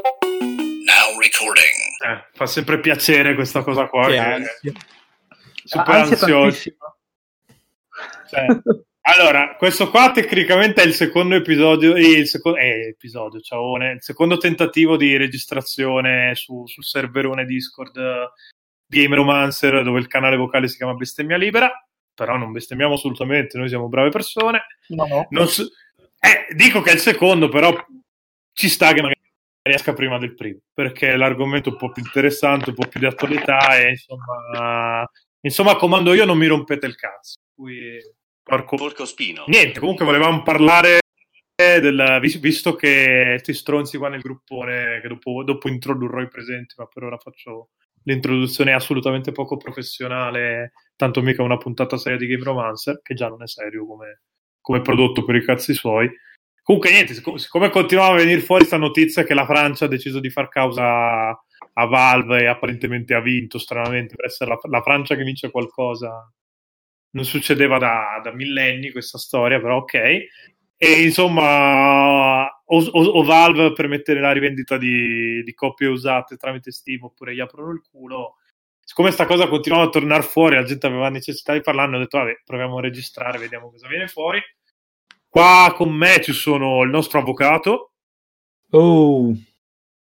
Now recording. Eh, fa sempre piacere questa cosa qua. Che che- ansia. super Ansia ansioso. Cioè, allora, questo qua tecnicamente è il secondo episodio, il secondo, eh, episodio, ciaone, il secondo tentativo di registrazione su- sul serverone Discord eh, Game Romancer dove il canale vocale si chiama Bestemmia Libera, però non bestemmiamo assolutamente, noi siamo brave persone. No, no. Non so- eh, dico che è il secondo, però ci sta che magari esca prima del primo, perché l'argomento è un po' più interessante, un po' più di attualità e insomma, insomma comando io non mi rompete il cazzo. Cui, porco- Porco spino. Niente, comunque volevamo parlare del, vis- visto che ti stronzi qua nel gruppone, che dopo, dopo introdurrò i presenti, ma per ora faccio l'introduzione assolutamente poco professionale, tanto mica una puntata seria di Game Romancer, che già non è serio come, come prodotto per i cazzi suoi. Comunque niente, sic- siccome continuava a venire fuori questa notizia che la Francia ha deciso di far causa a Valve e apparentemente ha vinto stranamente per essere la, la Francia che vince qualcosa non succedeva da, da millenni questa storia, però ok. E insomma, o, o- o Valve per mettere la rivendita di, di copie usate tramite Steam oppure gli aprono il culo. Siccome sta cosa continuava a tornare fuori, la gente aveva necessità di parlarne, ho detto, vabbè, proviamo a registrare, vediamo cosa viene fuori. Qua con me ci sono il nostro avvocato, Oh,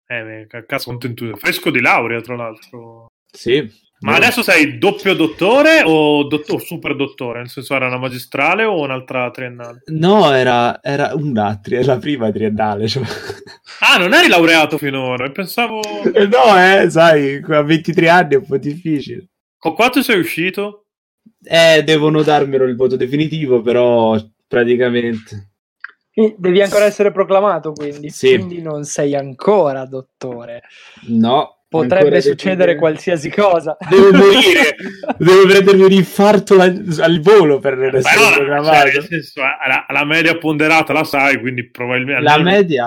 eh, cazzo, contento, fresco di laurea, tra l'altro. sì. Ma adesso sei doppio dottore o, dott- o super dottore? Nel senso era una magistrale o un'altra triennale? No, era, era una tri- la prima triennale. Cioè. Ah, non eri laureato finora, pensavo... Eh, no, eh, sai, a 23 anni è un po' difficile. Con quanto sei uscito? Eh, devono darmelo il voto definitivo, però praticamente... Devi ancora essere proclamato, quindi. Sì. Quindi non sei ancora dottore. No. Potrebbe succedere devo- qualsiasi cosa. Devo morire, devo prendermi un infarto la- al volo per essere Beh, allora, cioè, programmato. nel senso, la, la media ponderata la sai, quindi probabilmente... La almeno- media,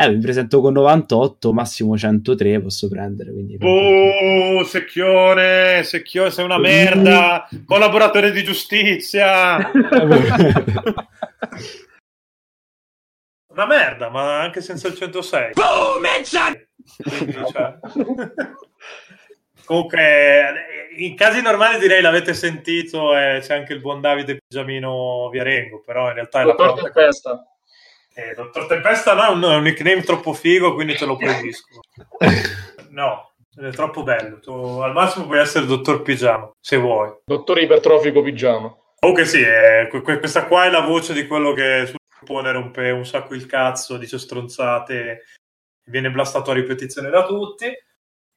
eh, mi presento con 98, massimo 103 posso prendere. Quindi Oh, secchione, secchione, sei una merda, collaboratore di giustizia. Una merda, ma anche senza il 106. Quindi, cioè, Comunque, eh, in casi normali direi l'avete sentito e c'è anche il buon Davide Pigiamino Viarengo, però in realtà è la Dottor prima Tempesta. Eh, Dottor Tempesta no, è un, è un nickname troppo figo, quindi te lo proibisco. No, è troppo bello. Tu, al massimo puoi essere Dottor Pigiama, se vuoi. Dottore ipertrofico pigiama. Comunque sì, eh, que- que- questa qua è la voce di quello che sul gruppone rompe un sacco il cazzo, dice stronzate, viene blastato a ripetizione da tutti.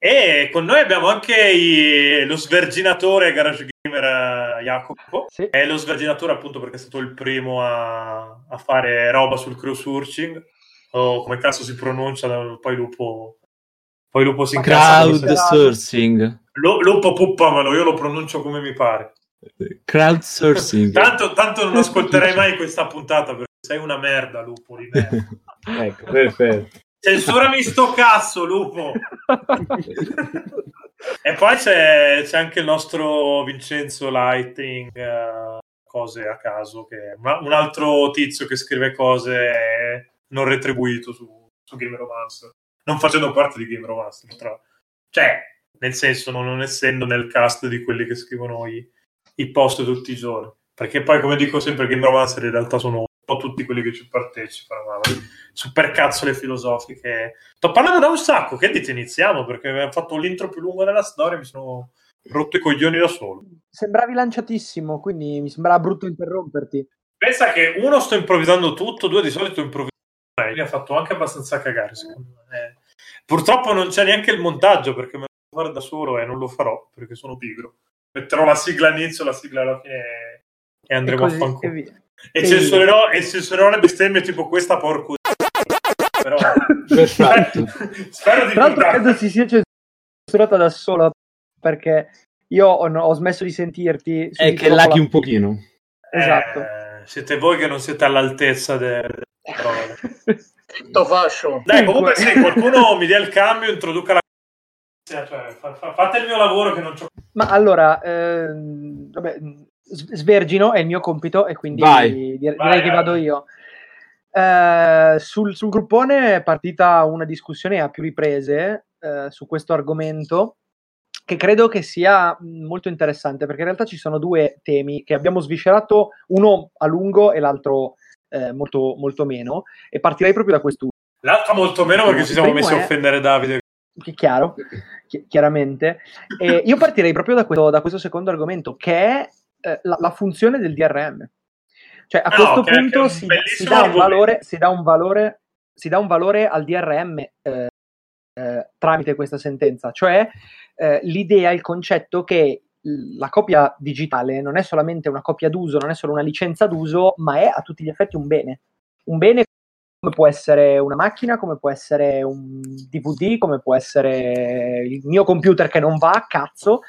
E con noi abbiamo anche i- lo sverginatore Garage Gamer eh, Jacopo. Sì. È lo sverginatore appunto perché è stato il primo a, a fare roba sul crowdsourcing, o come cazzo si pronuncia, poi lupo... Poi lupo si se- Crowdsourcing. Lu- lupo puppamelo, io lo pronuncio come mi pare. Crowdsourcing. Tanto, tanto non ascolterai mai questa puntata perché sei una merda, lupo di merda. ecco, perfetto. Censurami sto cazzo, lupo. e poi c'è, c'è anche il nostro Vincenzo Lighting, eh, cose a caso, che una- un altro tizio che scrive cose non retribuito su, su Game Romancer. Non facendo parte di Game Romancer, tra. Cioè, nel senso, non, non essendo nel cast di quelli che scrivono i, i post tutti i giorni. Perché poi, come dico sempre, Game Romancer in realtà sono po' tutti quelli che ci partecipano, ma super cazzole filosofiche. Sto parlando da un sacco, che dite iniziamo? Perché abbiamo fatto l'intro più lungo della storia e mi sono rotto i coglioni da solo. Sembravi lanciatissimo, quindi mi sembrava brutto interromperti. Pensa che uno sto improvvisando tutto, due di solito improvviso. Eh, Mi ha fatto anche abbastanza cagare, secondo me. Eh, Purtroppo non c'è neanche il montaggio perché me lo devo fare da solo e non lo farò perché sono pigro. Metterò la sigla all'inizio, la sigla alla fine e E andremo a e fanculo. via. E e censurerò, e censurerò le bestemmie tipo questa porco. Però Perfetto. spero di Tra l'altro credo si sia censurata da sola perché io ho, no, ho smesso di sentirti. È che laghi un pochino. Esatto. Eh, siete voi che non siete all'altezza de- delle parole. Tutto fascio. Dai, comunque se qualcuno mi dia il cambio, introduca la cioè, fa- fa- fate il mio lavoro che non c'ho Ma allora, ehm, vabbè, svergino è il mio compito e quindi Vai. dir- direi Vai, che vado io. Eh, sul, sul gruppone è partita una discussione a più riprese eh, su questo argomento che credo che sia molto interessante perché in realtà ci sono due temi che abbiamo sviscerato, uno a lungo e l'altro eh, molto, molto meno, e partirei proprio da quest'ultimo. L'altro molto meno perché ci siamo messi a offendere Davide. Chiaro, chi- chiaramente. E io partirei proprio da questo, da questo secondo argomento, che è eh, la, la, funzione del DRM. Cioè, a ah, questo okay, punto si, si, dà valore, si, dà valore, si, dà un valore, al DRM eh, eh, tramite questa sentenza, cioè eh, l'idea, il concetto che la copia digitale non è solamente una copia d'uso, non è solo una licenza d'uso, ma è a tutti gli effetti un bene. Un bene come può essere una macchina, come può essere un DVD, come può essere il mio computer che non va a cazzo,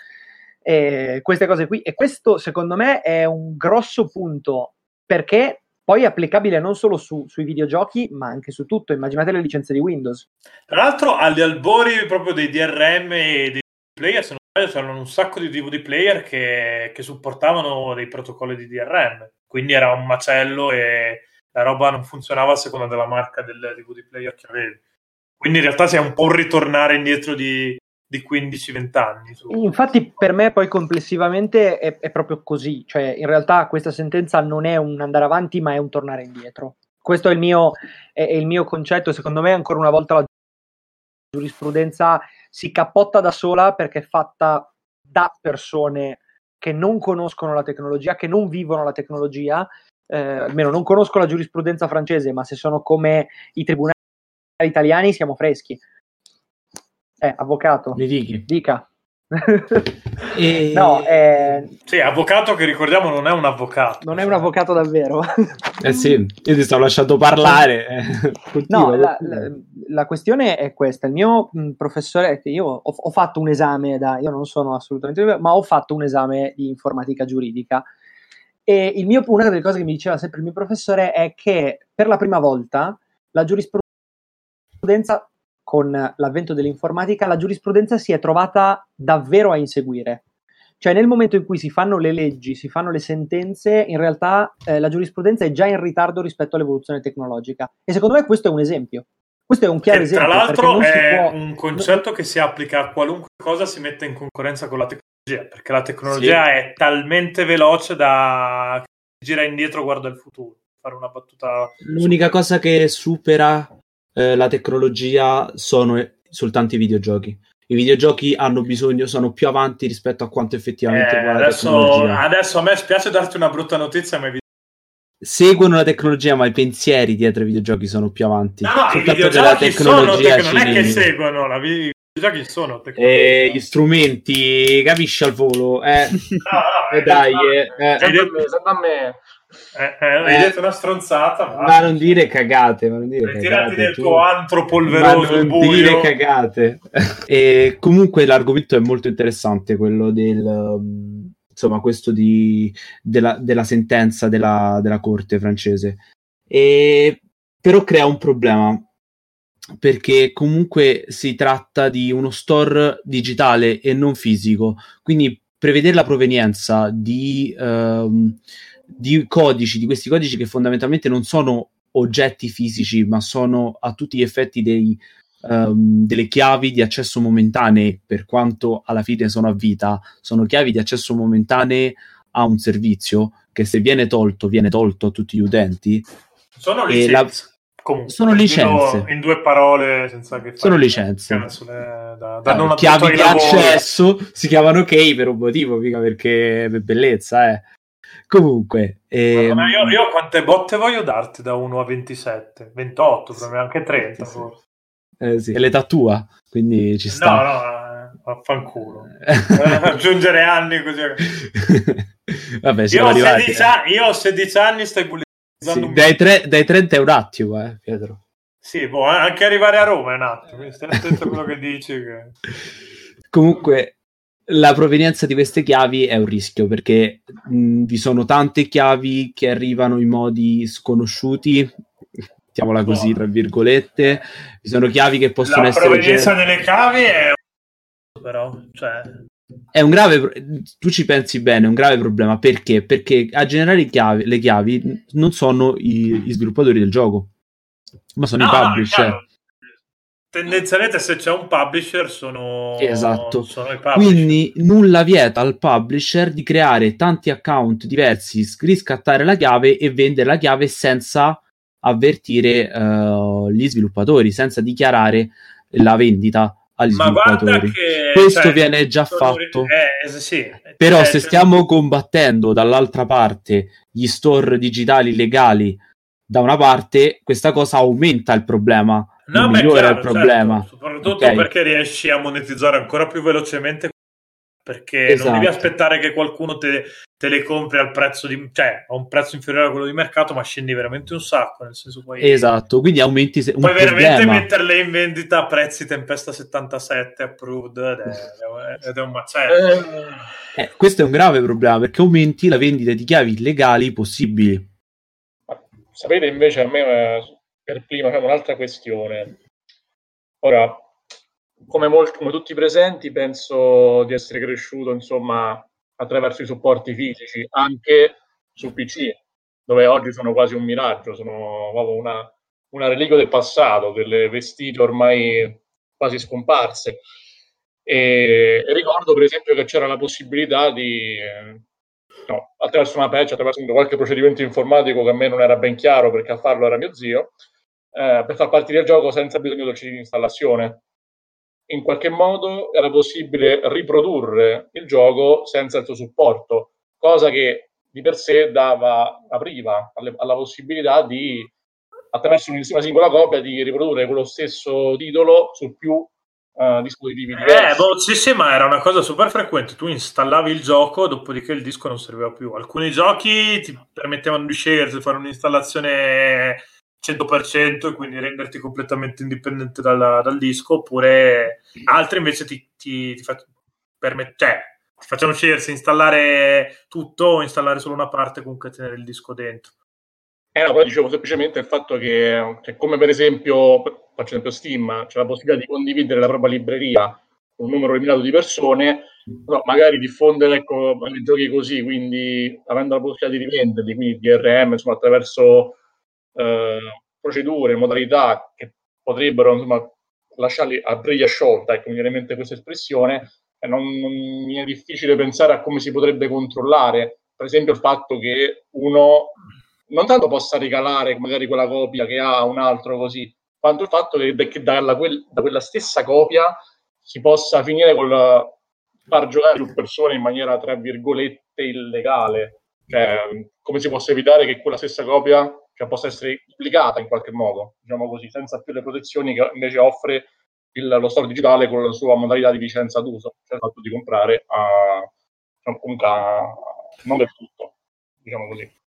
eh, queste cose qui. E questo secondo me è un grosso punto perché poi è applicabile non solo su, sui videogiochi, ma anche su tutto. Immaginate le licenze di Windows. Tra l'altro, agli albori proprio dei DRM e dei player, se non sbaglio, c'erano un sacco di DVD player che, che supportavano dei protocolli di DRM. Quindi era un macello e la roba non funzionava a seconda della marca del DVD player che avevi. Quindi in realtà sia un po' un ritornare indietro di, di 15-20 anni. Su. Infatti, per me, poi complessivamente è, è, proprio così. Cioè, in realtà, questa sentenza non è un andare avanti, ma è un tornare indietro. Questo è il mio, è, è il mio concetto. Secondo me, ancora una volta, la giurisprudenza si cappotta da sola perché è fatta da persone che non conoscono la tecnologia, che non vivono la tecnologia. Eh, almeno non conosco la giurisprudenza francese, ma se sono come i tribunali italiani siamo freschi. Eh, avvocato. Mi. Dica. e... No, eh... Sì, avvocato che ricordiamo non è un avvocato. Non è un avvocato davvero. eh sì, io ti sto lasciando parlare. no, la, la, la, questione è questa. Il mio mh, professore, io ho, ho, fatto un esame da, io non sono assolutamente, ma ho fatto un esame di informatica giuridica. E il mio, una delle cose che mi diceva sempre il mio professore è che per la prima volta la giurisprudenza con l'avvento dell'informatica, la giurisprudenza si è trovata davvero a inseguire. Cioè nel momento in cui si fanno le leggi, si fanno le sentenze, in realtà eh, la giurisprudenza è già in ritardo rispetto all'evoluzione tecnologica. E secondo me questo è un esempio. Questo è un chiaro e esempio. Tra l'altro è può... un concetto che si applica a qualunque cosa si mette in concorrenza con la tecnologia, perché la tecnologia sì. è talmente veloce da gira indietro, guarda il futuro. Fare una battuta. L'unica cosa che supera eh, la tecnologia sono soltanto i videogiochi. I videogiochi hanno bisogno, sono più avanti rispetto a quanto effettivamente eh, adesso, adesso, a me spiace darti una brutta notizia, ma i seguono la tecnologia, ma i pensieri dietro i videogiochi sono più avanti. No, no, i videogiochi sono tec- non è che seguono, la vi- i videogiochi sono eh, gli strumenti, capisci al volo? Eh, no, no, eh, dai, eh, eh. a me. Eh, eh, hai eh, detto una stronzata. Ma, ma non dire cagate. Ma non dire Tirati del tuo antro polveroso. Ma non dire cagate. e comunque l'argomento è molto interessante, quello del. Um, insomma, questo di, della, della sentenza della, della corte francese. E, però crea un problema perché comunque si tratta di uno store digitale e non fisico, quindi prevedere la provenienza di, um, di codici, di questi codici che fondamentalmente non sono oggetti fisici, ma sono a tutti gli effetti dei, um, delle chiavi di accesso momentanee, per quanto alla fine sono a vita, sono chiavi di accesso momentanee a un servizio che se viene tolto, viene tolto a tutti gli utenti. Sono licenze. La... Comunque, sono licenze. In due parole, senza che sono licenze. Sulle, da, da ah, chiavi di accesso si chiamano key per un motivo, mica perché per bellezza, eh. Comunque, ehm... Io, io, quante botte voglio darti da 1 a 27? 28, sì. anche 30 sì, forse. Eh sì, è l'età tua, quindi ci sta. No, no, eh, vaffanculo. Aggiungere anni così. Vabbè, io, ho 16 anni, io ho 16 anni, stai bullizzando sì, dai, tre, dai 30 è un attimo, eh, Pietro. Sì, boh, anche arrivare a Roma è un attimo, stai attento a quello che dici. Che... Comunque, la provenienza di queste chiavi è un rischio perché mh, vi sono tante chiavi che arrivano in modi sconosciuti, mettiamola così, tra virgolette. Vi sono chiavi che possono la essere. La provenienza delle chiavi è. Però, cioè, è un grave tu ci pensi bene, è un grave problema perché? Perché a generare chiavi, le chiavi non sono i, gli sviluppatori del gioco, ma sono no, i publisher. Tendenzialmente se c'è un publisher sono, esatto. sono i publisher. Quindi nulla vieta al publisher di creare tanti account diversi, riscattare la chiave e vendere la chiave senza avvertire uh, gli sviluppatori, senza dichiarare la vendita agli Ma sviluppatori. Che, Questo cioè, viene già fatto. Eh, sì. Però cioè, se stiamo combattendo dall'altra parte gli store digitali legali da una parte, questa cosa aumenta il problema no, beh, migliora chiaro, il problema. Certo. Soprattutto okay. perché riesci a monetizzare ancora più velocemente perché esatto. non devi esatto. aspettare che qualcuno te, te, le compri al prezzo di cioè a un prezzo inferiore a quello di mercato ma scendi veramente un sacco nel senso poi esatto quindi aumenti se, un puoi veramente problema. metterle in vendita a prezzi tempesta 77 approved ed è, ed è un macello eh, questo è un grave problema perché aumenti la vendita di chiavi illegali possibili sapete invece a me eh, per prima un'altra questione. Ora, come, molti, come tutti i presenti, penso di essere cresciuto, insomma, attraverso i supporti fisici, anche su PC, dove oggi sono quasi un miraggio, sono una, una reliquia del passato, delle vestite ormai quasi scomparse. E, ricordo per esempio che c'era la possibilità di, no, attraverso una patch, attraverso qualche procedimento informatico che a me non era ben chiaro perché a farlo era mio zio, eh, per far partire il gioco senza bisogno del CD di installazione. In qualche modo era possibile riprodurre il gioco senza il suo supporto, cosa che di per sé dava, apriva alle, alla possibilità di, attraverso una singola copia, di riprodurre quello stesso titolo su più Uh, dispositivi diversi. Eh, boh, sì, sì, ma era una cosa super frequente. Tu installavi il gioco, dopodiché il disco non serviva più. Alcuni giochi ti permettevano di scegliere se fare un'installazione 100% e quindi renderti completamente indipendente dalla, dal disco, oppure altri invece ti, ti, ti, fa, permet- cioè, ti facciano scegliere se installare tutto o installare solo una parte, comunque tenere il disco dentro. Eh no, però dicevo semplicemente il fatto che, cioè, come per esempio, faccio esempio Steam, c'è la possibilità di condividere la propria libreria con un numero limitato di persone, però magari diffondere ecco, i giochi così, quindi avendo la possibilità di rivenderli, quindi DRM, insomma, attraverso eh, procedure, modalità che potrebbero insomma, lasciarli a briglia sciolta, ecco, mi viene in mente questa espressione, e non, non mi è difficile pensare a come si potrebbe controllare, per esempio, il fatto che uno non tanto possa regalare magari quella copia che ha un altro così, quanto il fatto che, che dalla quel, da quella stessa copia si possa finire col far giocare più persone in maniera tra virgolette illegale. Cioè, come si possa evitare che quella stessa copia cioè possa essere pubblicata in qualche modo, diciamo così, senza più le protezioni che invece offre il, lo store digitale con la sua modalità di licenza d'uso, cioè il fatto di comprare a, diciamo, comunque a, non del tutto, diciamo così.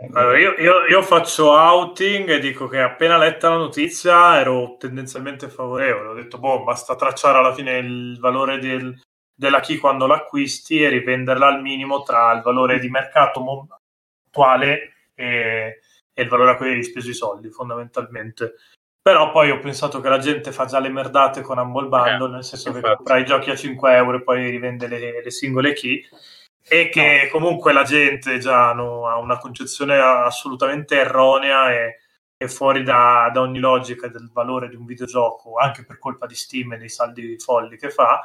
Allora, io, io, io, faccio outing e dico che appena letta la notizia ero tendenzialmente favorevole. Ho detto, boh, basta tracciare alla fine il valore del, della key quando l'acquisti e rivenderla al minimo tra il valore di mercato attuale e, e il valore a cui hai speso i soldi, fondamentalmente. Però poi ho pensato che la gente fa già le merdate con Humble Bundle, eh, nel senso infatti. che compra i giochi a 5 euro e poi rivende le, le singole key e che no. comunque la gente già no, ha una concezione assolutamente erronea e, e fuori da, da, ogni logica del valore di un videogioco, anche per colpa di Steam e dei saldi folli che fa.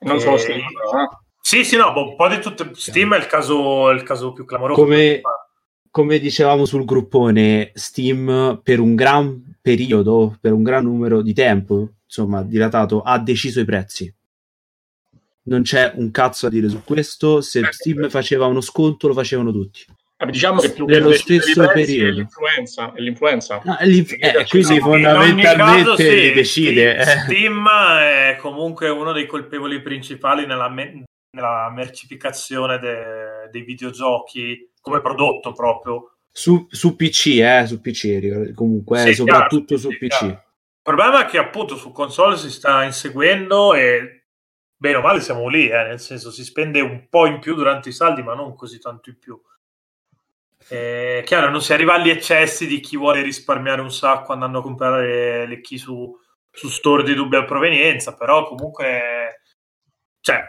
Non e... solo Steam, eh? Sì, sì, no, boh, un po' di tutte. Steam è il caso, il caso più clamoroso. Come, come dicevamo sul gruppone, Steam per un gran periodo, per un gran numero di tempo, insomma, dilatato, ha deciso i prezzi. Non c'è un cazzo a dire su questo. Se Steam faceva uno sconto, lo facevano tutti. Diciamo che più nello stesso periodo. È l'influenza. È l'influenza. No, è l'inf- eh, quindi fondamentalmente caso, sì, decide. Eh. Steam è comunque uno dei colpevoli principali nella, me- nella mercificazione de- dei videogiochi come prodotto proprio. Su, su PC, eh, su PC comunque, sì, soprattutto chiaro, su sì, PC. Chiaro. Il problema è che appunto su console si sta inseguendo e bene o male siamo lì, eh, nel senso si spende un po' in più durante i saldi, ma non così tanto in più. Eh, chiaro, non si arriva agli eccessi di chi vuole risparmiare un sacco andando a comprare le key su, su store di dubbia provenienza, però comunque cioè,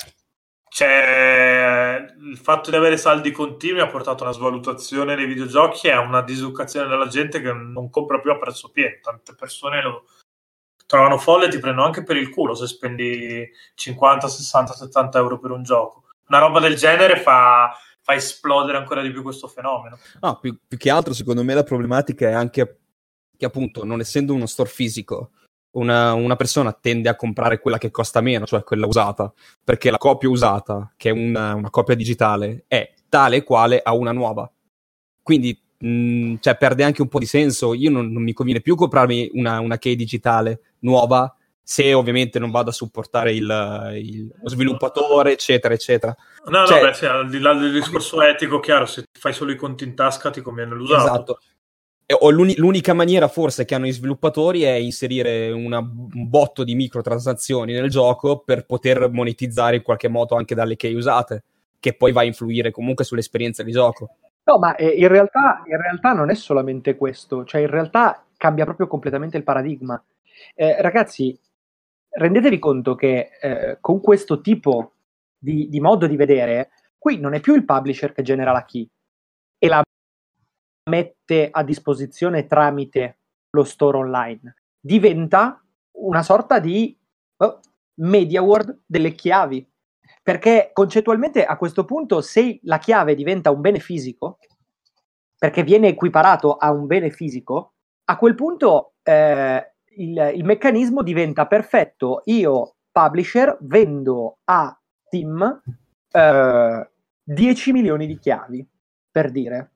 c'è il fatto di avere saldi continui ha portato a una svalutazione dei videogiochi e a una disuccazione della gente che non compra più a prezzo pieno. Tante persone lo trovano folle e ti prendono anche per il culo se spendi 50, 60, 70 euro per un gioco. Una roba del genere fa, fa esplodere ancora di più questo fenomeno. No, più, più che altro, secondo me, la problematica è anche che, appunto, non essendo uno store fisico, una, una, persona tende a comprare quella che costa meno, cioè quella usata, perché la copia usata, che è una, una copia digitale, è tale e quale a una nuova. Quindi mh, mm, cioè, perde anche un po' di senso. Io non, non mi conviene più comprarmi una, una, key digitale nuova se ovviamente non vado a supportare il, il, lo sviluppatore, eccetera, eccetera. No, cioè, no, beh, sì, al di là del discorso etico, chiaro, se fai solo i conti in tasca ti conviene l'usato. Esatto o l'unica maniera forse che hanno i sviluppatori è inserire una, un botto di microtransazioni nel gioco per poter monetizzare in qualche modo anche dalle key usate, che poi va a influire comunque sull'esperienza di gioco. No, ma eh, in, realtà, in realtà non è solamente questo, cioè in realtà cambia proprio completamente il paradigma. Eh, ragazzi, rendetevi conto che eh, con questo tipo di, di modo di vedere, qui non è più il publisher che genera la key, e la mette a disposizione tramite lo store online. Diventa una sorta di oh, media world delle chiavi. Perché concettualmente a questo punto, se la chiave diventa un bene fisico, perché viene equiparato a un bene fisico, a quel punto eh, il, il, meccanismo diventa perfetto. Io, publisher, vendo a Steam eh, 10 milioni di chiavi, per dire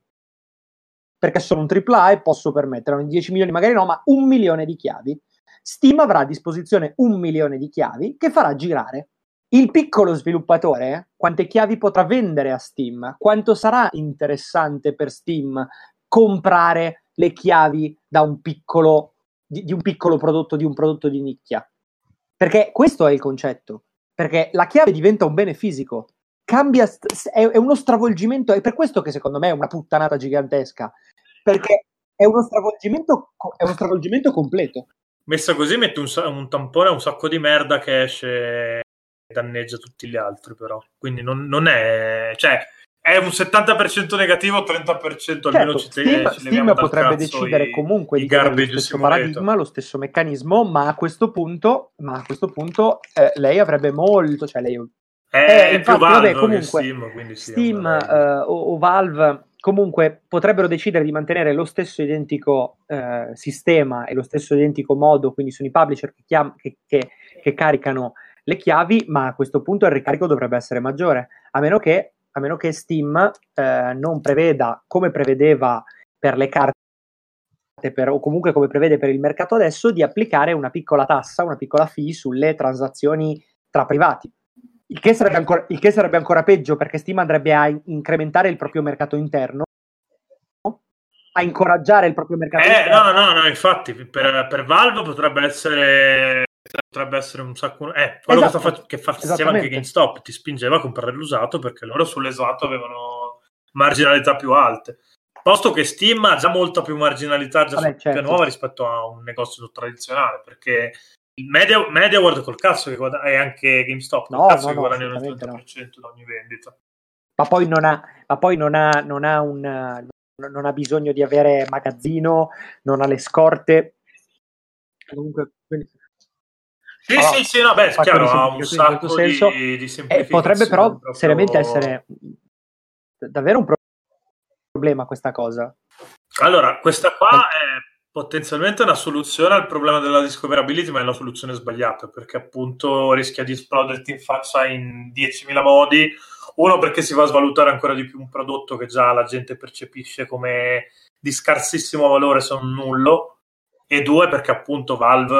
perché sono un AAA e posso permettermi 10 milioni magari no, ma un milione di chiavi. Steam avrà a disposizione un milione di chiavi che farà girare. Il piccolo sviluppatore quante chiavi potrà vendere a Steam? Quanto sarà interessante per Steam comprare le chiavi da un piccolo, di, di un piccolo prodotto, di un prodotto di nicchia? Perché questo è il concetto. Perché la chiave diventa un bene fisico, cambia, è, uno stravolgimento, è per questo che secondo me è una puttanata gigantesca, perché è uno stravolgimento, è uno stravolgimento completo. Messa così mette un, un tampone un sacco di merda che esce e danneggia tutti gli altri, però. Quindi non, non è... Cioè, è un 70% negativo, 30% certo, almeno ci, Steam, ci Steam potrebbe decidere i, i di lo stesso paradigma, lo stesso meccanismo, ma a questo punto, a questo punto eh, lei avrebbe molto, cioè lei eh, infatti, vabbè, comunque, Steam, Steam uh, o, o, Valve comunque potrebbero decidere di mantenere lo stesso identico uh, sistema e lo stesso identico modo, quindi sono i publisher che, chiam- che, che, che, caricano le chiavi, ma a questo punto il ricarico dovrebbe essere maggiore, a meno che, a meno che Steam uh, non preveda, come prevedeva per le carte, per, o comunque come prevede per il mercato adesso, di applicare una piccola tassa, una piccola fee sulle transazioni tra privati il che, ancora, il che, sarebbe ancora, peggio perché Steam andrebbe a incrementare il proprio mercato interno, a incoraggiare il proprio mercato eh, interno. No, no, no, infatti per, per Valve potrebbe essere, potrebbe essere un sacco... Eh, quello esatto. che, fa, che faceva anche GameStop ti spingeva a comprare l'usato perché loro sull'esatto avevano marginalità più alte. Posto che Steam ha già molta più marginalità già Vabbè, certo. nuova rispetto a un negozio tradizionale perché Media, Media World col cazzo che guadagna, e anche GameStop no, cazzo no, che guadagnano il 30% no. da ogni vendita. Ma poi non ha, ma poi non ha, non ha, un, non ha bisogno di avere magazzino, non ha le scorte. Comunque, quindi... Sì, allora, sì, sì, no, beh, chiaro, ha un sacco senso, di, di eh, Potrebbe però proprio... seriamente essere davvero un problema questa cosa. Allora, questa qua è potenzialmente una soluzione al problema della discoverability, ma è una soluzione sbagliata perché appunto rischia di esploderti in faccia in 10.000 modi. Uno, perché si va a svalutare ancora di più un prodotto che già la gente percepisce come di scarsissimo valore se non nullo. E due, perché appunto Valve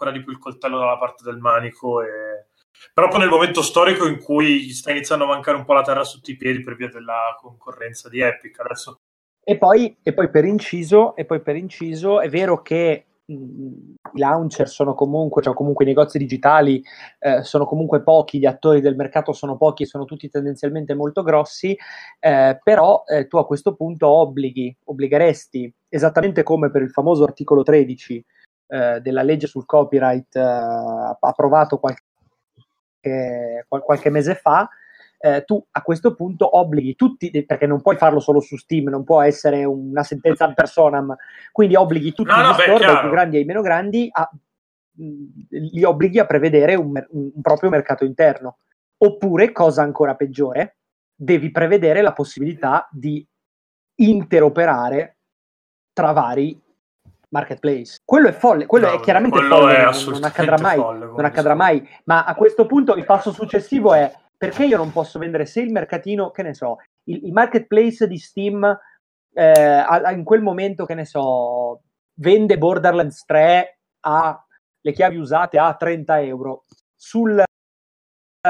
ancora di più il coltello dalla parte del manico e proprio nel momento storico in cui sta iniziando a mancare un po' la terra sotto i piedi per via della concorrenza di Epic. Adesso e poi, e poi, per inciso, e poi per inciso, è vero che i launcher sono comunque, cioè comunque i negozi digitali eh, sono comunque pochi, gli attori del mercato sono pochi e sono tutti tendenzialmente molto grossi, eh, però eh, tu a questo punto obblighi, obbligheresti, esattamente come per il famoso articolo 13 eh, della legge sul copyright eh, approvato qualche qualche, mese fa, eh, tu a questo punto obblighi tutti, perché non puoi farlo solo su Steam, non può essere una sentenza ad personam, quindi obblighi tutti no, no, gli store, dai più grandi ai meno grandi, a, li obblighi a prevedere un, un proprio mercato interno. Oppure, cosa ancora peggiore, devi prevedere la possibilità di interoperare tra vari marketplace. Quello è folle, quello no, è chiaramente folle, è non, non, accadrà mai, folle, non accadrà mai, ma a questo punto il passo successivo è perché io non posso vendere se il mercatino, che ne so, il, il marketplace di Steam eh, in quel momento, che ne so, vende Borderlands 3 a le chiavi usate a 30 euro. Sul,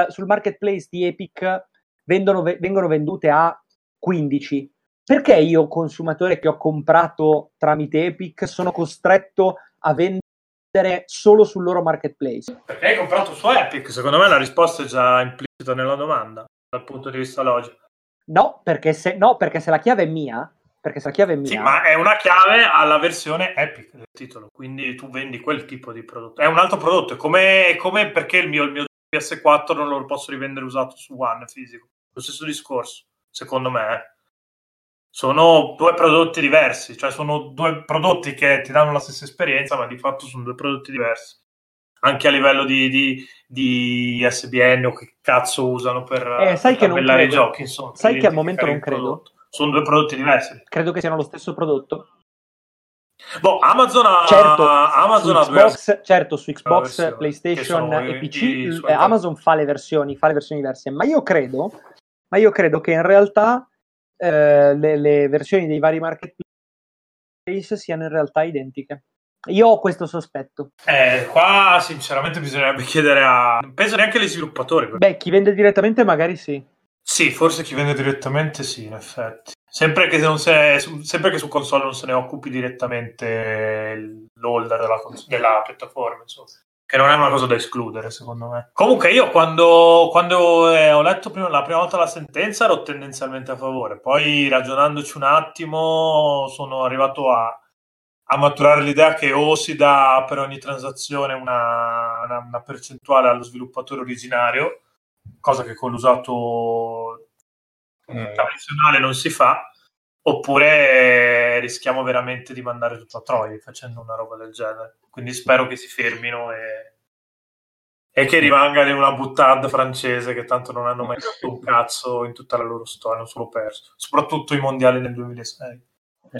sul marketplace di Epic vendono, vengono vendute a 15 perché io, consumatore che ho comprato tramite Epic, sono costretto a vendere solo sul loro marketplace? Perché hai comprato su Epic? Secondo me la risposta è già implicita nella domanda, dal punto di vista logico. No, perché se, no, perché se la chiave è mia, perché se la chiave è mia. Sì, ma è una chiave alla versione Epic del titolo, quindi tu vendi quel tipo di prodotto. È un altro prodotto, come, come perché il mio, il mio, PS4 non lo posso rivendere usato su One fisico. Lo stesso discorso, secondo me. Eh sono due prodotti diversi, cioè sono due prodotti che ti danno la stessa esperienza, ma di fatto sono due prodotti diversi. Anche a livello di, di, di SBN o che cazzo usano per, eh, sai per i giochi. Insomma, sai che al momento non credo. Prodotto. Sono due prodotti diversi. Credo che siano lo stesso prodotto. Boh, Amazon ha, certo, Amazon su Xbox, certo, su Xbox, PlayStation e PC, Amazon fa le versioni, fa le versioni diverse, ma io credo, ma io credo che in realtà eh, le, le, versioni dei vari marketplace siano in realtà identiche. Io ho questo sospetto. Eh, qua sinceramente bisognerebbe chiedere a... Penso neanche agli sviluppatori. Beh, chi vende direttamente magari sì. Sì, forse chi vende direttamente sì, in effetti. Sempre che, non se, sempre che su console non se ne occupi direttamente l'holder della, della piattaforma, insomma che non è una cosa da escludere, secondo me. Comunque, io quando, quando eh, ho letto prima, la prima volta la sentenza ero tendenzialmente a favore, poi ragionandoci un attimo sono arrivato a, a maturare l'idea che o si dà per ogni transazione una, una, una percentuale allo sviluppatore originario, cosa che con l'usato mm. tradizionale non si fa, oppure rischiamo veramente di mandare tutto a Troy facendo una roba del genere. Quindi spero che si fermino e, e che rimanga in una buttad francese che tanto non hanno mai fatto un cazzo in tutta la loro storia, hanno solo perso, soprattutto i mondiali nel 2006. Eh,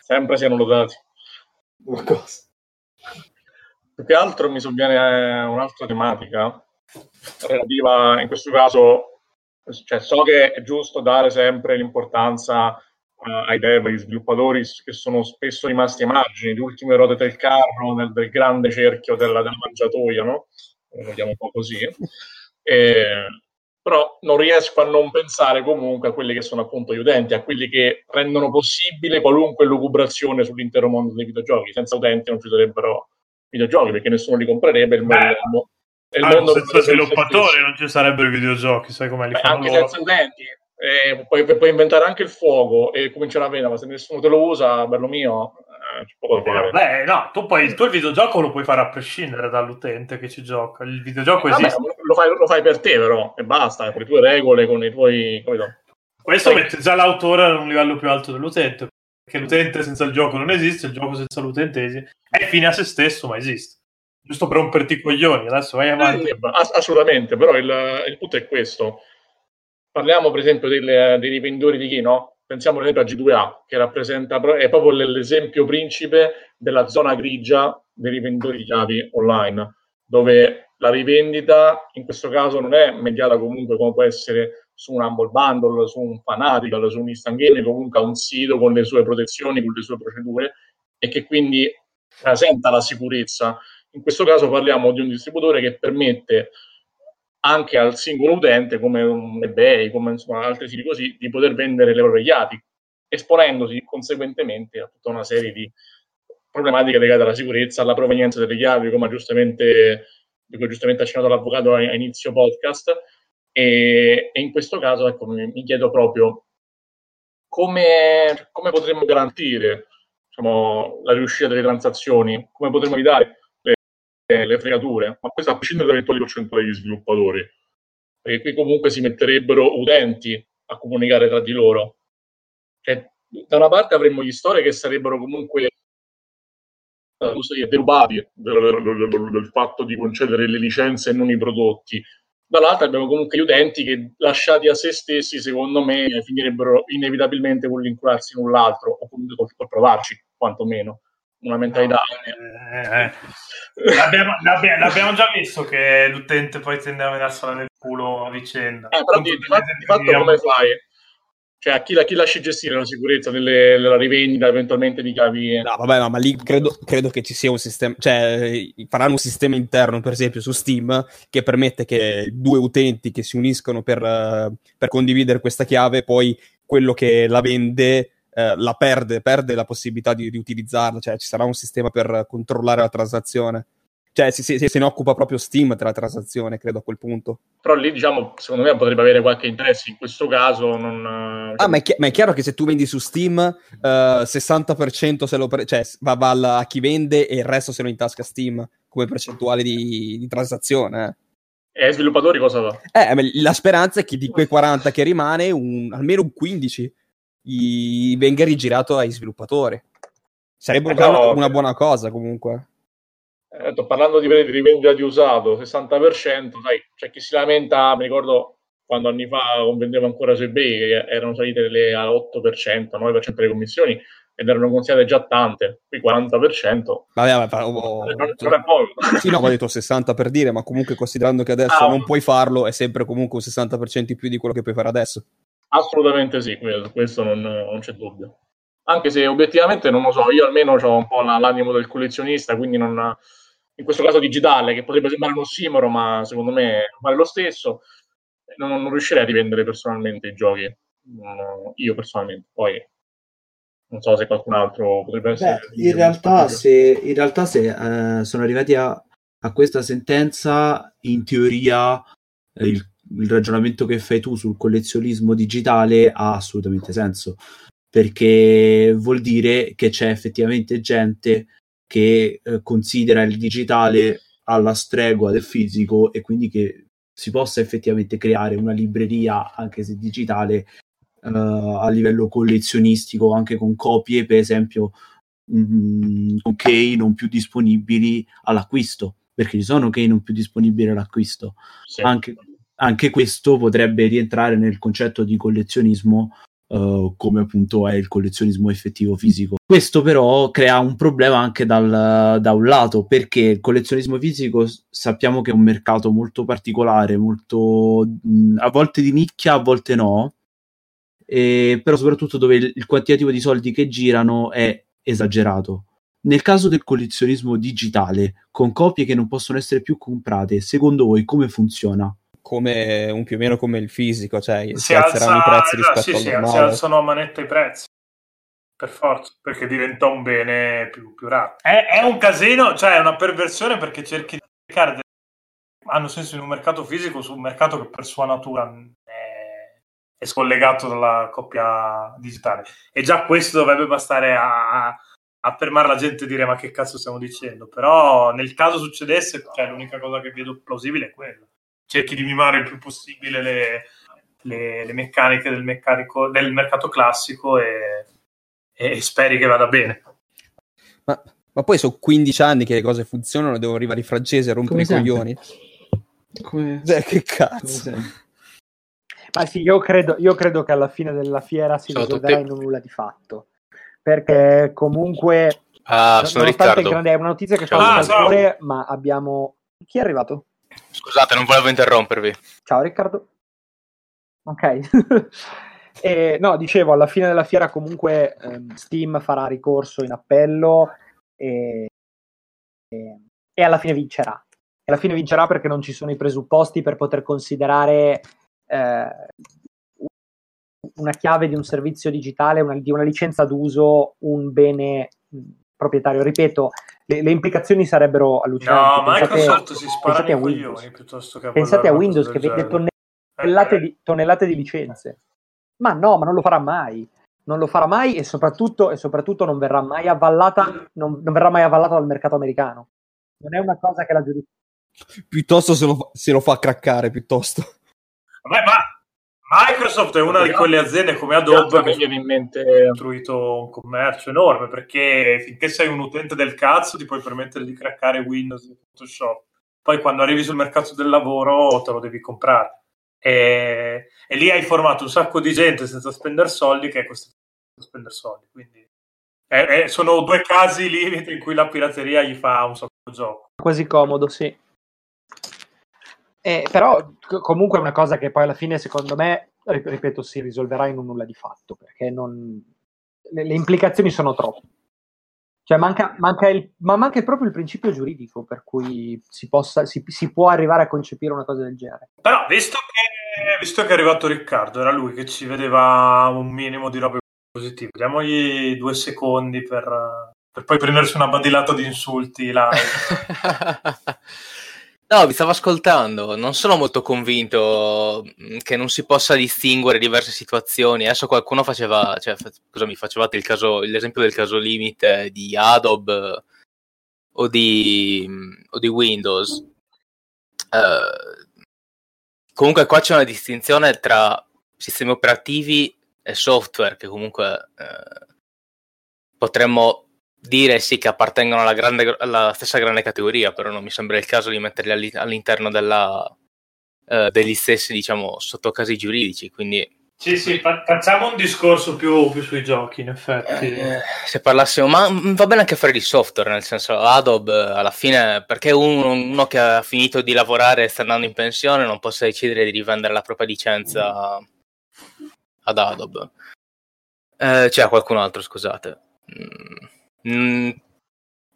Sempre siano lodati. Più che altro mi sovviene un'altra tematica relativa in questo caso cioè, so che è giusto dare sempre l'importanza uh, ai dev, agli sviluppatori che sono spesso rimasti ai margini, le ultime ruote del carro, nel, del grande cerchio della, della mangiatoia, no? Lo vediamo un po' così. E, però non riesco a non pensare comunque a quelli che sono appunto gli utenti, a quelli che rendono possibile qualunque lucubrazione sull'intero mondo dei videogiochi. Senza utenti non ci sarebbero videogiochi perché nessuno li comprerebbe. Il mondo, il ah, mondo senza sviluppatori non ci sarebbero i videogiochi, sai come li Beh, fanno anche loro. senza utenti. Eh, puoi, puoi, inventare anche il fuoco e cominciare a vendere, ma se nessuno te lo usa, bello mio, eh, c'è poco da fare. Beh, no, tu, poi, tu il videogioco lo puoi fare a prescindere dall'utente che ci gioca. Il videogioco eh, esiste. Vabbè, lo, fai, lo, fai, per te, però, e basta, con le tue regole, con i tuoi. Capito? Questo poi... mette già l'autore a un livello più alto dell'utente. Perché l'utente senza il gioco non esiste, il gioco senza l'utente esiste. È fine a se stesso, ma esiste giusto per romperti i coglioni, adesso vai avanti. Eh, assolutamente, però il, il, punto è questo. Parliamo per esempio delle, dei rivenditori di chi, no? Pensiamo per esempio a G2A, che rappresenta, è proprio l'esempio principe della zona grigia dei rivenditori di chiavi online, dove la rivendita in questo caso non è mediata comunque come può essere su un Humble Bundle, su un Fanatical, su un Instant Game, comunque ha un sito con le sue protezioni, con le sue procedure e che quindi presenta la sicurezza in questo caso parliamo di un distributore che permette anche al singolo utente, come un eBay, come insomma, altri siti così, di poter vendere le proprie chiavi, esponendosi conseguentemente a tutta una serie di problematiche legate alla sicurezza, alla provenienza delle chiavi, come giustamente, di giustamente accennato l'avvocato a, inizio podcast. E, e, in questo caso ecco, mi, mi chiedo proprio come, come potremmo garantire diciamo, la riuscita delle transazioni, come potremmo evitare le fregature, ma questo a prescindere da eventuali percentuali di sviluppatori, perché qui comunque si metterebbero utenti a comunicare tra di loro. Cioè, da una parte avremmo gli store che sarebbero comunque eh, derubati del, fatto di concedere le licenze e non i prodotti. Dall'altra abbiamo comunque gli utenti che lasciati a se stessi, secondo me, finirebbero inevitabilmente con l'incularsi l'un l'altro, o comunque col provarci, quantomeno. Una mentalità. No, eh, eh. L'abbiamo, l'abbiamo, l'abbiamo, già visto che l'utente poi tende a venarsela nel culo a vicenda. Eh, però di, di, fatto, di fatto come fai? Cioè, a chi, la, chi lasci gestire la sicurezza delle, della rivendita eventualmente di chiavi? No, vabbè, no, ma lì credo, credo, che ci sia un sistema, cioè faranno un sistema interno, per esempio, su Steam, che permette che due utenti che si uniscono per, per condividere questa chiave, poi quello che la vende uh, la perde, perde la possibilità di, di utilizzarla, cioè ci sarà un sistema per controllare la transazione. Cioè, si, si, se ne occupa proprio Steam della transazione, credo a quel punto. Però lì, diciamo, secondo me potrebbe avere qualche interesse. In questo caso, non. Ah, ma è, chi- ma è chiaro che se tu vendi su Steam, uh, eh, 60% se lo pre- cioè, va, va a chi vende e il resto se lo intasca Steam come percentuale di, di transazione. Eh. E ai sviluppatori cosa va? Eh, la speranza è che di quei 40 che rimane, un, almeno un 15 gli venga rigirato ai sviluppatori. Sarebbe eh, no, una buona cosa comunque eh, parlando di rivendita di usato, 60%, sai, c'è chi si lamenta, mi ricordo quando anni fa vendevo ancora su eBay, che erano salite le, all'8%, 9% delle commissioni, ed erano considerate già tante, qui 40%. Vabbè, vabbè, oh, non, non è poco. Sì, no, ho detto 60 per dire, ma comunque considerando che adesso ah, non puoi farlo, è sempre comunque un 60% in più di quello che puoi fare adesso. Assolutamente sì, questo non, non c'è dubbio. Anche se obiettivamente non lo so, io almeno ho un po' l'animo del collezionista, quindi non in questo caso digitale, che potrebbe sembrare un ossimoro, ma secondo me vale lo stesso. Non, non riuscirei a rivendere personalmente i giochi, no, io personalmente. Poi non so se qualcun altro potrebbe essere. Beh, in, realtà, se, in, realtà, se, uh, sono arrivati a, a, questa sentenza, in teoria eh, il, il ragionamento che fai tu sul collezionismo digitale ha assolutamente senso perché vuol dire che c'è effettivamente gente che eh, considera il digitale alla stregua del fisico e quindi che si possa effettivamente creare una libreria, anche se digitale, uh, a livello collezionistico, anche con copie, per esempio, mh, mm, con key non più disponibili all'acquisto, perché ci sono key non più disponibili all'acquisto. Sì. Anche, anche questo potrebbe rientrare nel concetto di collezionismo Uh, come appunto è il collezionismo effettivo fisico. Questo però crea un problema anche dal, da un lato, perché il collezionismo fisico sappiamo che è un mercato molto particolare, molto mh, a volte di nicchia, a volte no, e, però soprattutto dove il, il quantitativo di soldi che girano è esagerato. Nel caso del collezionismo digitale, con copie che non possono essere più comprate, secondo voi come funziona? Come un più o meno come il fisico, cioè si, si alzeranno i prezzi rispetto sì, sì, normale. Si alzano a manetta i prezzi. Per forza, perché diventa un bene più, più raro. È, è, un casino, cioè è una perversione perché cerchi di cercare hanno senso in un mercato fisico su un mercato che per sua natura è, è scollegato dalla coppia digitale. E già questo dovrebbe bastare a, a fermare la gente e dire ma che cazzo stiamo dicendo. Però nel caso succedesse, cioè, l'unica cosa che vedo plausibile è quella cerchi di mimare il più possibile le, le, le meccaniche del, meccanico, del mercato classico e, e, speri che vada bene. Ma, ma, poi sono 15 anni che le cose funzionano, devo arrivare i francesi a rompere Come i coglioni. Come... Cioè, che cazzo. Ma sì, io credo, io credo, che alla fine della fiera si risolverà in nulla di fatto. Perché comunque, ah, sono Riccardo. Grande, è una notizia che fa ah, calore, ma abbiamo... Chi è arrivato? Scusate, non volevo interrompervi. Ciao Riccardo. Ok. e, no, dicevo, alla fine della fiera comunque ehm, Steam farà ricorso in appello e, e, e, alla fine vincerà. E alla fine vincerà perché non ci sono i presupposti per poter considerare eh, una chiave di un servizio digitale, una, di una licenza d'uso, un bene proprietario. Ripeto, le, le implicazioni sarebbero allucinanti. No, pensate, Microsoft si spara i coglioni piuttosto che a Pensate a Windows che vende tonnellate, eh, di, tonnellate di licenze. Ma no, ma non lo farà mai. Non lo farà mai e soprattutto, e soprattutto non verrà mai avvallata, non, non verrà mai avvallata dal mercato americano. non è una cosa che la giudica. Piuttosto se lo, fa, se lo fa craccare, piuttosto. Vabbè, ma Microsoft è una di quelle aziende come Adobe che viene in mente ha costruito un commercio enorme perché finché sei un utente del cazzo ti puoi permettere di craccare Windows e Photoshop. Poi quando arrivi sul mercato del lavoro te lo devi comprare. E, e lì hai formato un sacco di gente senza spendere soldi che è costretto a spendere soldi. Quindi è, è, sono due casi limite in cui la pirateria gli fa un sacco di gioco. Quasi comodo, sì. Eh, però comunque è una cosa che poi alla fine secondo me, ripeto, si risolverà in un nulla di fatto, perché non... le, le, implicazioni sono troppe. Cioè manca, manca, il, ma manca proprio il principio giuridico per cui si, possa, si, si, può arrivare a concepire una cosa del genere. Però visto che, visto che è arrivato Riccardo, era lui che ci vedeva un minimo di robe positive, diamogli due secondi per, per poi prendersi una badilata di insulti live. No, vi stavo ascoltando, non sono molto convinto mm, che non si possa distinguere diverse situazioni. Adesso qualcuno faceva, cioè, scusami, facevate il caso, l'esempio del caso limite di Adobe o di, o di Windows. Uh, comunque qua c'è una distinzione tra sistemi operativi e software che comunque uh, potremmo dire sì che appartengono alla, grande, alla, stessa grande categoria, però non mi sembra il caso di metterli all'interno della, eh, degli stessi, diciamo, sottocasi giuridici. Quindi sì, sì, facciamo un discorso più, più sui giochi, in effetti. Eh, se parlassimo, ma va bene anche fare di software, nel senso, Adobe alla fine, perché uno, uno, che ha finito di lavorare e sta andando in pensione non possa decidere di rivendere la propria licenza ad Adobe. Eh, c'è qualcun altro, scusate. Mm Mm,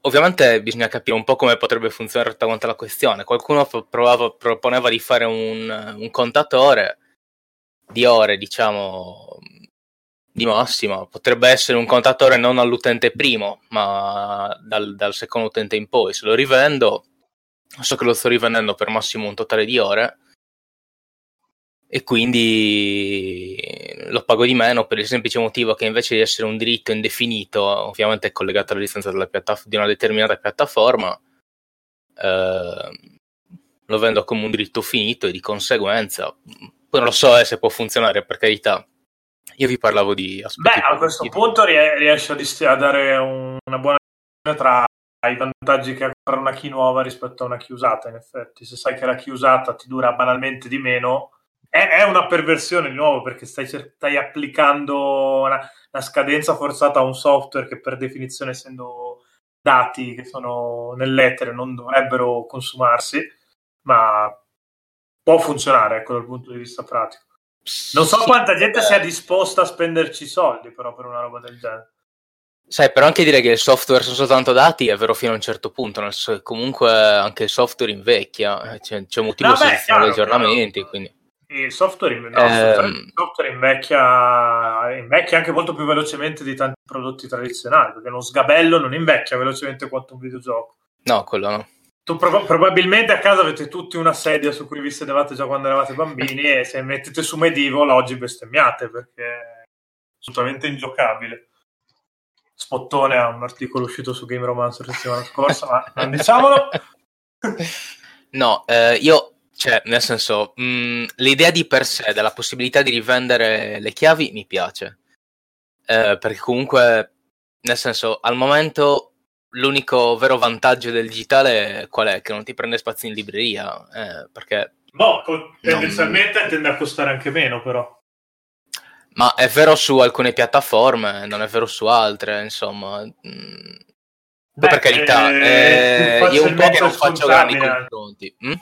ovviamente bisogna capire un po' come potrebbe funzionare esattamente la questione. Qualcuno provava, proponeva di fare un, un contatore di ore, diciamo, di massima. Potrebbe essere un contatore non all'utente primo, ma dal, dal secondo utente in poi. Se lo rivendo, so che lo sto rivendendo per massimo un totale di ore e quindi lo pago di meno per il semplice motivo che invece di essere un diritto indefinito, ovviamente è collegato alla licenza piattaf- di una determinata piattaforma, eh, lo vendo come un diritto finito e di conseguenza, poi non lo so eh, se può funzionare per carità. Io vi parlavo di aspetti. Beh, a questo punto riesce a dare un, una buona tra i vantaggi che ha comprare una key nuova rispetto a una key usata, in effetti. Se sai che la key usata ti dura banalmente di meno, è, è una perversione di nuovo perché stai, stai applicando una, una, scadenza forzata a un software che per definizione essendo dati che sono nell'etere non dovrebbero consumarsi, ma può funzionare ecco, dal punto di vista pratico. Non so quanta gente sia disposta a spenderci soldi però per una roba del genere. Sai, però anche dire che il software sono soltanto dati è vero fino a un certo punto, nel senso che comunque anche il software invecchia, c'è, c'è un motivo no, se gli aggiornamenti, quindi... Il software, no, eh, il software invecchia, invecchia, anche molto più velocemente di tanti prodotti tradizionali, perché uno sgabello non invecchia velocemente quanto un videogioco. No, quello no. Tu pro- probabilmente a casa avete tutti una sedia su cui vi sedevate già quando eravate bambini e se mettete su Medieval oggi bestemmiate perché è assolutamente ingiocabile. Spottone ha un articolo uscito su Game Romancer la settimana scorsa, ma non diciamolo. No, eh, io cioè, nel senso, mh, mm, l'idea di per sé della possibilità di rivendere le chiavi mi piace. Eh, perché comunque, nel senso, al momento l'unico vero vantaggio del digitale qual è? Che non ti prende spazio in libreria. Eh, perché... No, tendenzialmente non... tende a costare anche meno, però. Ma è vero su alcune piattaforme, non è vero su altre, insomma. Mm. Beh, per carità, eh, io un po' che non faccio grandi confronti. Mm?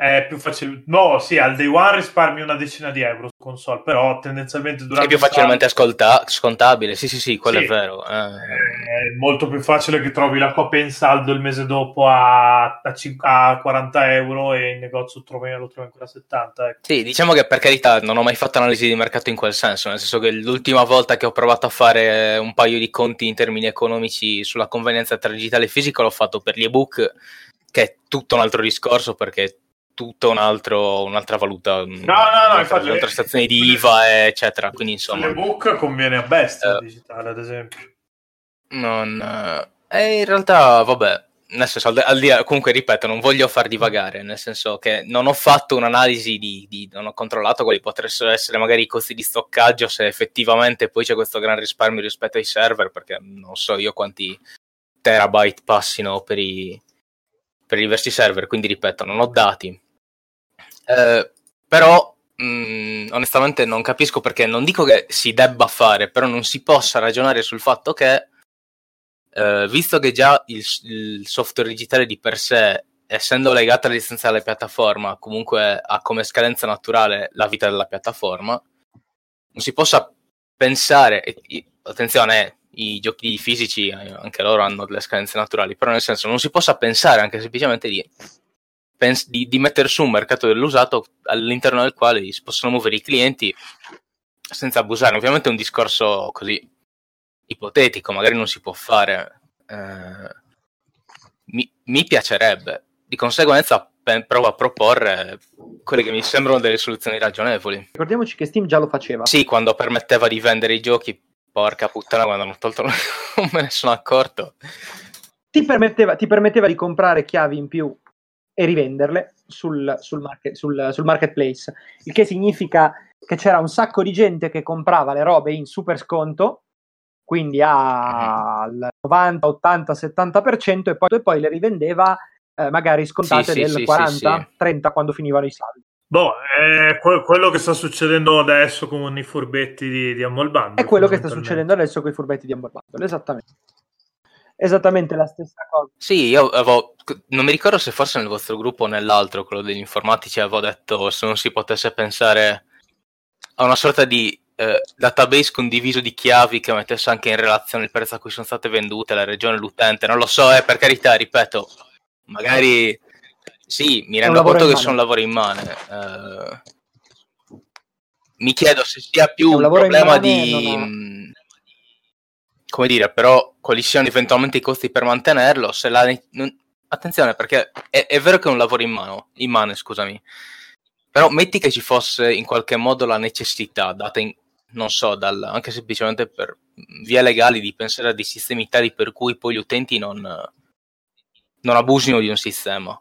È più facile. No, sì, al day one risparmi una decina di euro su console, però tendenzialmente durante. È più facilmente ascolta- scontabile, sì, sì, sì, quello sì. è vero. Eh. È molto più facile che trovi la copia in saldo il mese dopo a, a, c- a 40 euro e in negozio trovi, lo trovi ancora a 70. Ecco. Sì, diciamo che per carità non ho mai fatto analisi di mercato in quel senso, nel senso che l'ultima volta che ho provato a fare un paio di conti in termini economici sulla convenienza tra digitale e fisico l'ho fatto per gli ebook, che è tutto un altro discorso perché tutto un altro, un'altra valuta, no, no, no, infatti, un'altra stazione di IVA, eccetera. Quindi insomma, l'ebook conviene a bestia uh, digitale, ad esempio. Non, eh, in realtà, vabbè, nel senso, al, al di comunque ripeto, non voglio far divagare, nel senso che non ho fatto un'analisi di, di, non ho controllato quali potrebbero essere magari i costi di stoccaggio, se effettivamente poi c'è questo gran risparmio rispetto ai server, perché non so io quanti terabyte passino per i, per i diversi server, quindi ripeto, non ho dati. Eh, però mh, mm, onestamente non capisco perché non dico che si debba fare, però non si possa ragionare sul fatto che eh, visto che già il, il, software digitale di per sé, essendo legato alla distanza della piattaforma, comunque ha come scadenza naturale la vita della piattaforma, non si possa pensare, attenzione, i giochi fisici eh, anche loro hanno delle scadenze naturali, però nel senso non si possa pensare anche semplicemente di, di, di mettere su un mercato dell'usato all'interno del quale si possono muovere i clienti senza abusare. Ovviamente è un discorso così ipotetico, magari non si può fare. Eh, mi, mi, piacerebbe. Di conseguenza pe- provo a proporre quelle che mi sembrano delle soluzioni ragionevoli. Ricordiamoci che Steam già lo faceva. Sì, quando permetteva di vendere i giochi, porca puttana, quando hanno tolto non me ne sono accorto. Ti permetteva, ti permetteva di comprare chiavi in più e rivenderle sul, sul, market, sul, sul marketplace, il che significa che c'era un sacco di gente che comprava le robe in super sconto quindi al 90, 80, 70% e poi, e poi le rivendeva eh, magari scontate sì, del sì, 40, sì, 30 quando finivano i saldi. Boh, è que- quello che sta succedendo adesso con i furbetti di, di Bundle. È quello che sta succedendo adesso con i furbetti di Bundle, esattamente. Esattamente la stessa cosa. Sì, io avevo, non mi ricordo se forse nel vostro gruppo o nell'altro, quello degli informatici, avevo detto se non si potesse pensare a una sorta di eh, database condiviso di chiavi che mettesse anche in relazione il prezzo a cui sono state vendute, la regione, l'utente, non lo so, eh, per carità, ripeto, magari sì, mi rendo conto che sono lavori in mano. Eh, mi chiedo se sia più un, un problema di... Come dire, però, quali siano eventualmente i costi per mantenerlo, se la... Attenzione, perché è, è, vero che è un lavoro in mano, in mano, scusami. Però metti che ci fosse in qualche modo la necessità, data in, non so, dal, anche semplicemente per via legali di pensare a dei sistemi tali per cui poi gli utenti non, non abusino di un sistema.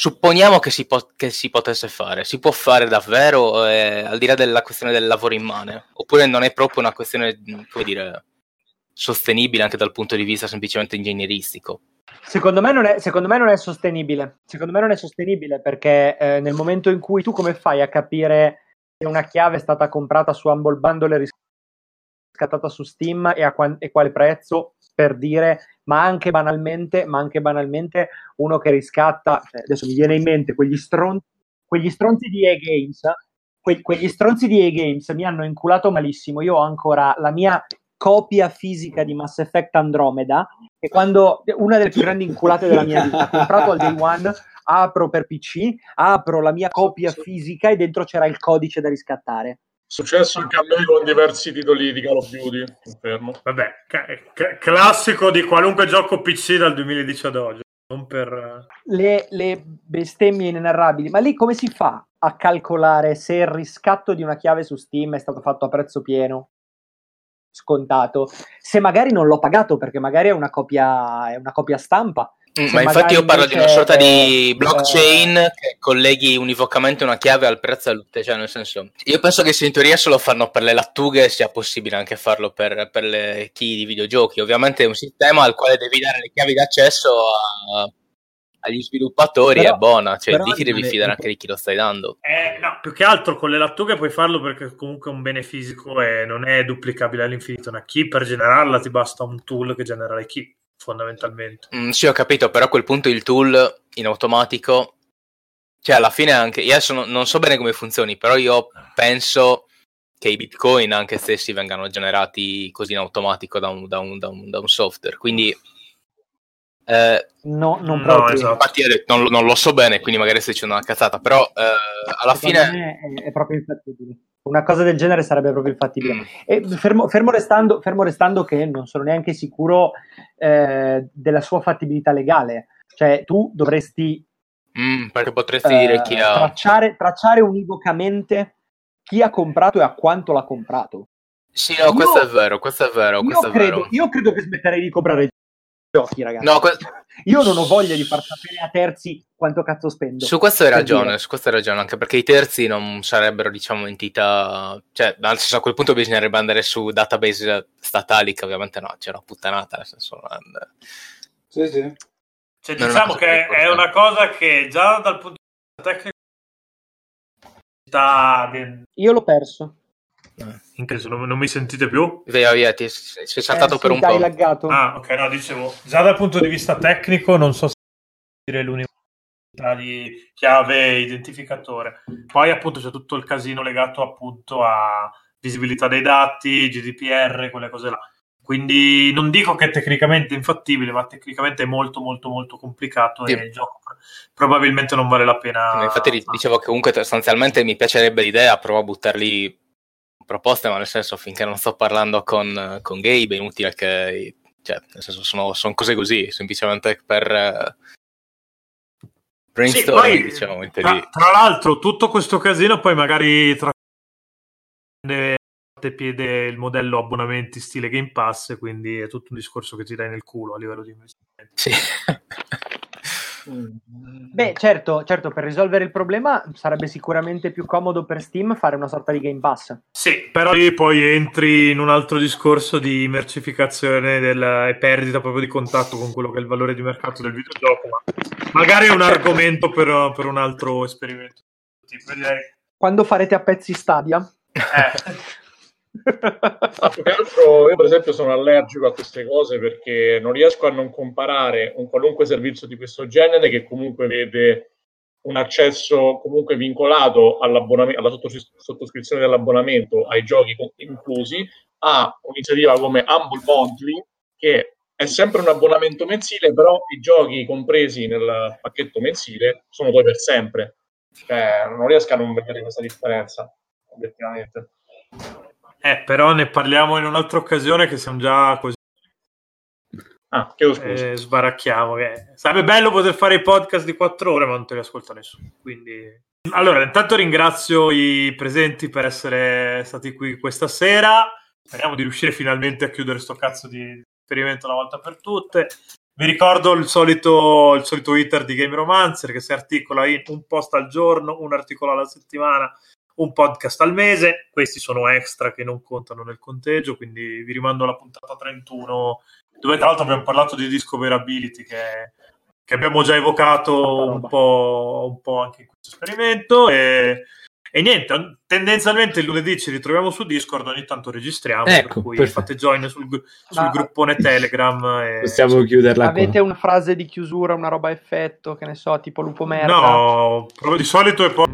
Supponiamo che si, po- che si, potesse fare, si può fare davvero eh, al di là della questione del lavoro immane, oppure non è proprio una questione, come dire, sostenibile anche dal punto di vista semplicemente ingegneristico. Secondo me, non è, me non è sostenibile. Secondo me non è sostenibile perché eh, nel momento in cui tu come fai a capire una chiave è stata comprata su Humble Bundle e riscattata su Steam e a qua- e quale prezzo per dire ma anche banalmente ma anche banalmente uno che riscatta cioè, adesso mi viene in mente quegli stronzi quegli stronzi di E-Games que- quegli stronzi di E-Games mi hanno inculato malissimo io ho ancora la mia copia fisica di Mass Effect Andromeda e quando una delle più grandi inculate della mia vita comprato al day one apro per PC, apro la mia copia fisica e dentro c'era il codice da riscattare. Successo anche a me con diversi titoli di Call of Duty, confermo. Vabbè, ca- classico di qualunque gioco PC dal 2010 ad oggi. Non per... Le, le bestemmie inenarrabili, ma lì come si fa a calcolare se il riscatto di una chiave su Steam è stato fatto a prezzo pieno? scontato se magari non l'ho pagato perché magari è una copia, è una copia stampa Mm, ma infatti io parlo di una sorta di blockchain eh... che colleghi univocamente una chiave al prezzo dell'utente, cioè nel senso, io penso che se in teoria se lo fanno per le lattughe sia possibile anche farlo per, per le key di videogiochi, ovviamente è un sistema al quale devi dare le chiavi d'accesso a, agli sviluppatori però, è buona, cioè di ti devi fidare anche di chi lo stai dando. Eh, no, più che altro con le lattughe puoi farlo perché comunque è un bene fisico e non è duplicabile all'infinito. Una key per generarla ti basta un tool che genera le key fondamentalmente. Mm, sì, ho capito, però a quel punto il tool in automatico, cioè alla fine anche, io adesso non, non so bene come funzioni, però io penso che i bitcoin anche stessi vengano generati così in automatico da un, da un, da un, da un software, quindi... Eh, no, non proprio. No, esatto. Infatti non, non, lo so bene, quindi magari sto dicendo una cazzata, però eh, alla Secondo fine... È, è proprio infattibile una cosa del genere sarebbe proprio infattibile. E fermo, fermo, restando, fermo, restando, che non sono neanche sicuro eh, della sua fattibilità legale, cioè tu dovresti mm, perché potresti eh, dire chi ha tracciare, tracciare univocamente chi ha comprato e a quanto l'ha comprato. Sì, no, io, questo è vero, questo è vero. Questo io, credo, è vero. io credo che smetterei di comprare giochi, ragazzi. No, que- io non ho voglia di far sapere a terzi quanto cazzo spendo. Su questo hai ragione, su questo hai ragione, anche perché i terzi non sarebbero, diciamo, entità... Cioè, nel senso, a quel punto bisognerebbe andare su database statali, che ovviamente no, c'è una puttanata, nel senso... Non... Sì, sì. Cioè, diciamo che è una cosa che già dal punto di vista tecnico io l'ho perso. Eh, in caso non, non, mi sentite più? Via, via, ti sei saltato eh, per un po'. Laggato. Ah, ok, no, dicevo, già dal punto di vista tecnico non so se dire l'unico di chiave identificatore. Poi appunto c'è tutto il casino legato appunto a visibilità dei dati, GDPR, quelle cose là. Quindi non dico che è tecnicamente infattibile, ma tecnicamente è molto molto molto complicato sì. e il gioco probabilmente non vale la pena. Infatti dicevo che comunque sostanzialmente mi piacerebbe l'idea, provo a buttarli proposte, ma nel senso finché non sto parlando con, con Gabe è inutile che... Cioè, nel senso sono, sono cose così, semplicemente per... Uh, brainstorming, sì, diciamo. Tra, tra l'altro tutto questo casino poi magari tra piede il modello abbonamenti stile Game Pass, quindi è tutto un discorso che ti dai nel culo a livello di investimento. Sì. Beh, certo, certo, per risolvere il problema sarebbe sicuramente più comodo per Steam fare una sorta di Game Pass. Sì, però lì poi entri in un altro discorso di mercificazione del, e perdita proprio di contatto con quello che è il valore di mercato del videogioco, ma magari è un argomento per, per un altro esperimento. Quando farete a pezzi Stadia? Eh. Ah, più che altro io per esempio sono allergico a queste cose perché non riesco a non comparare un qualunque servizio di questo genere che comunque vede un accesso comunque vincolato alla sottoscrizione dell'abbonamento ai giochi inclusi a un'iniziativa come Humble Monthly che è sempre un abbonamento mensile però i giochi compresi nel pacchetto mensile sono poi per sempre. Cioè, non riesco a non vedere questa differenza obiettivamente eh, però ne parliamo in un'altra occasione che siamo già così. Ah, chiedo scusa. Eh, sbaracchiamo. Eh. Sarebbe bello poter fare i podcast di quattro ore, ma non te li ascolta nessuno. Quindi... Allora, intanto ringrazio i presenti per essere stati qui questa sera. Speriamo di riuscire finalmente a chiudere sto cazzo di esperimento una volta per tutte. Vi ricordo il solito, il solito iter di Game Romancer che si articola in un post al giorno, un articolo alla settimana un podcast al mese, questi sono extra che non contano nel conteggio, quindi vi rimando alla puntata 31, dove tra l'altro abbiamo parlato di discoverability che, che abbiamo già evocato un po', un po', anche in questo esperimento e, e, niente, tendenzialmente il lunedì ci ritroviamo su Discord, ogni tanto registriamo, ecco, per cui perfetto. fate join sul, sul Ma... gruppone Telegram. E... Possiamo chiuderla Avete qua. una frase di chiusura, una roba a effetto, che ne so, tipo lupo merda? No, di solito è poi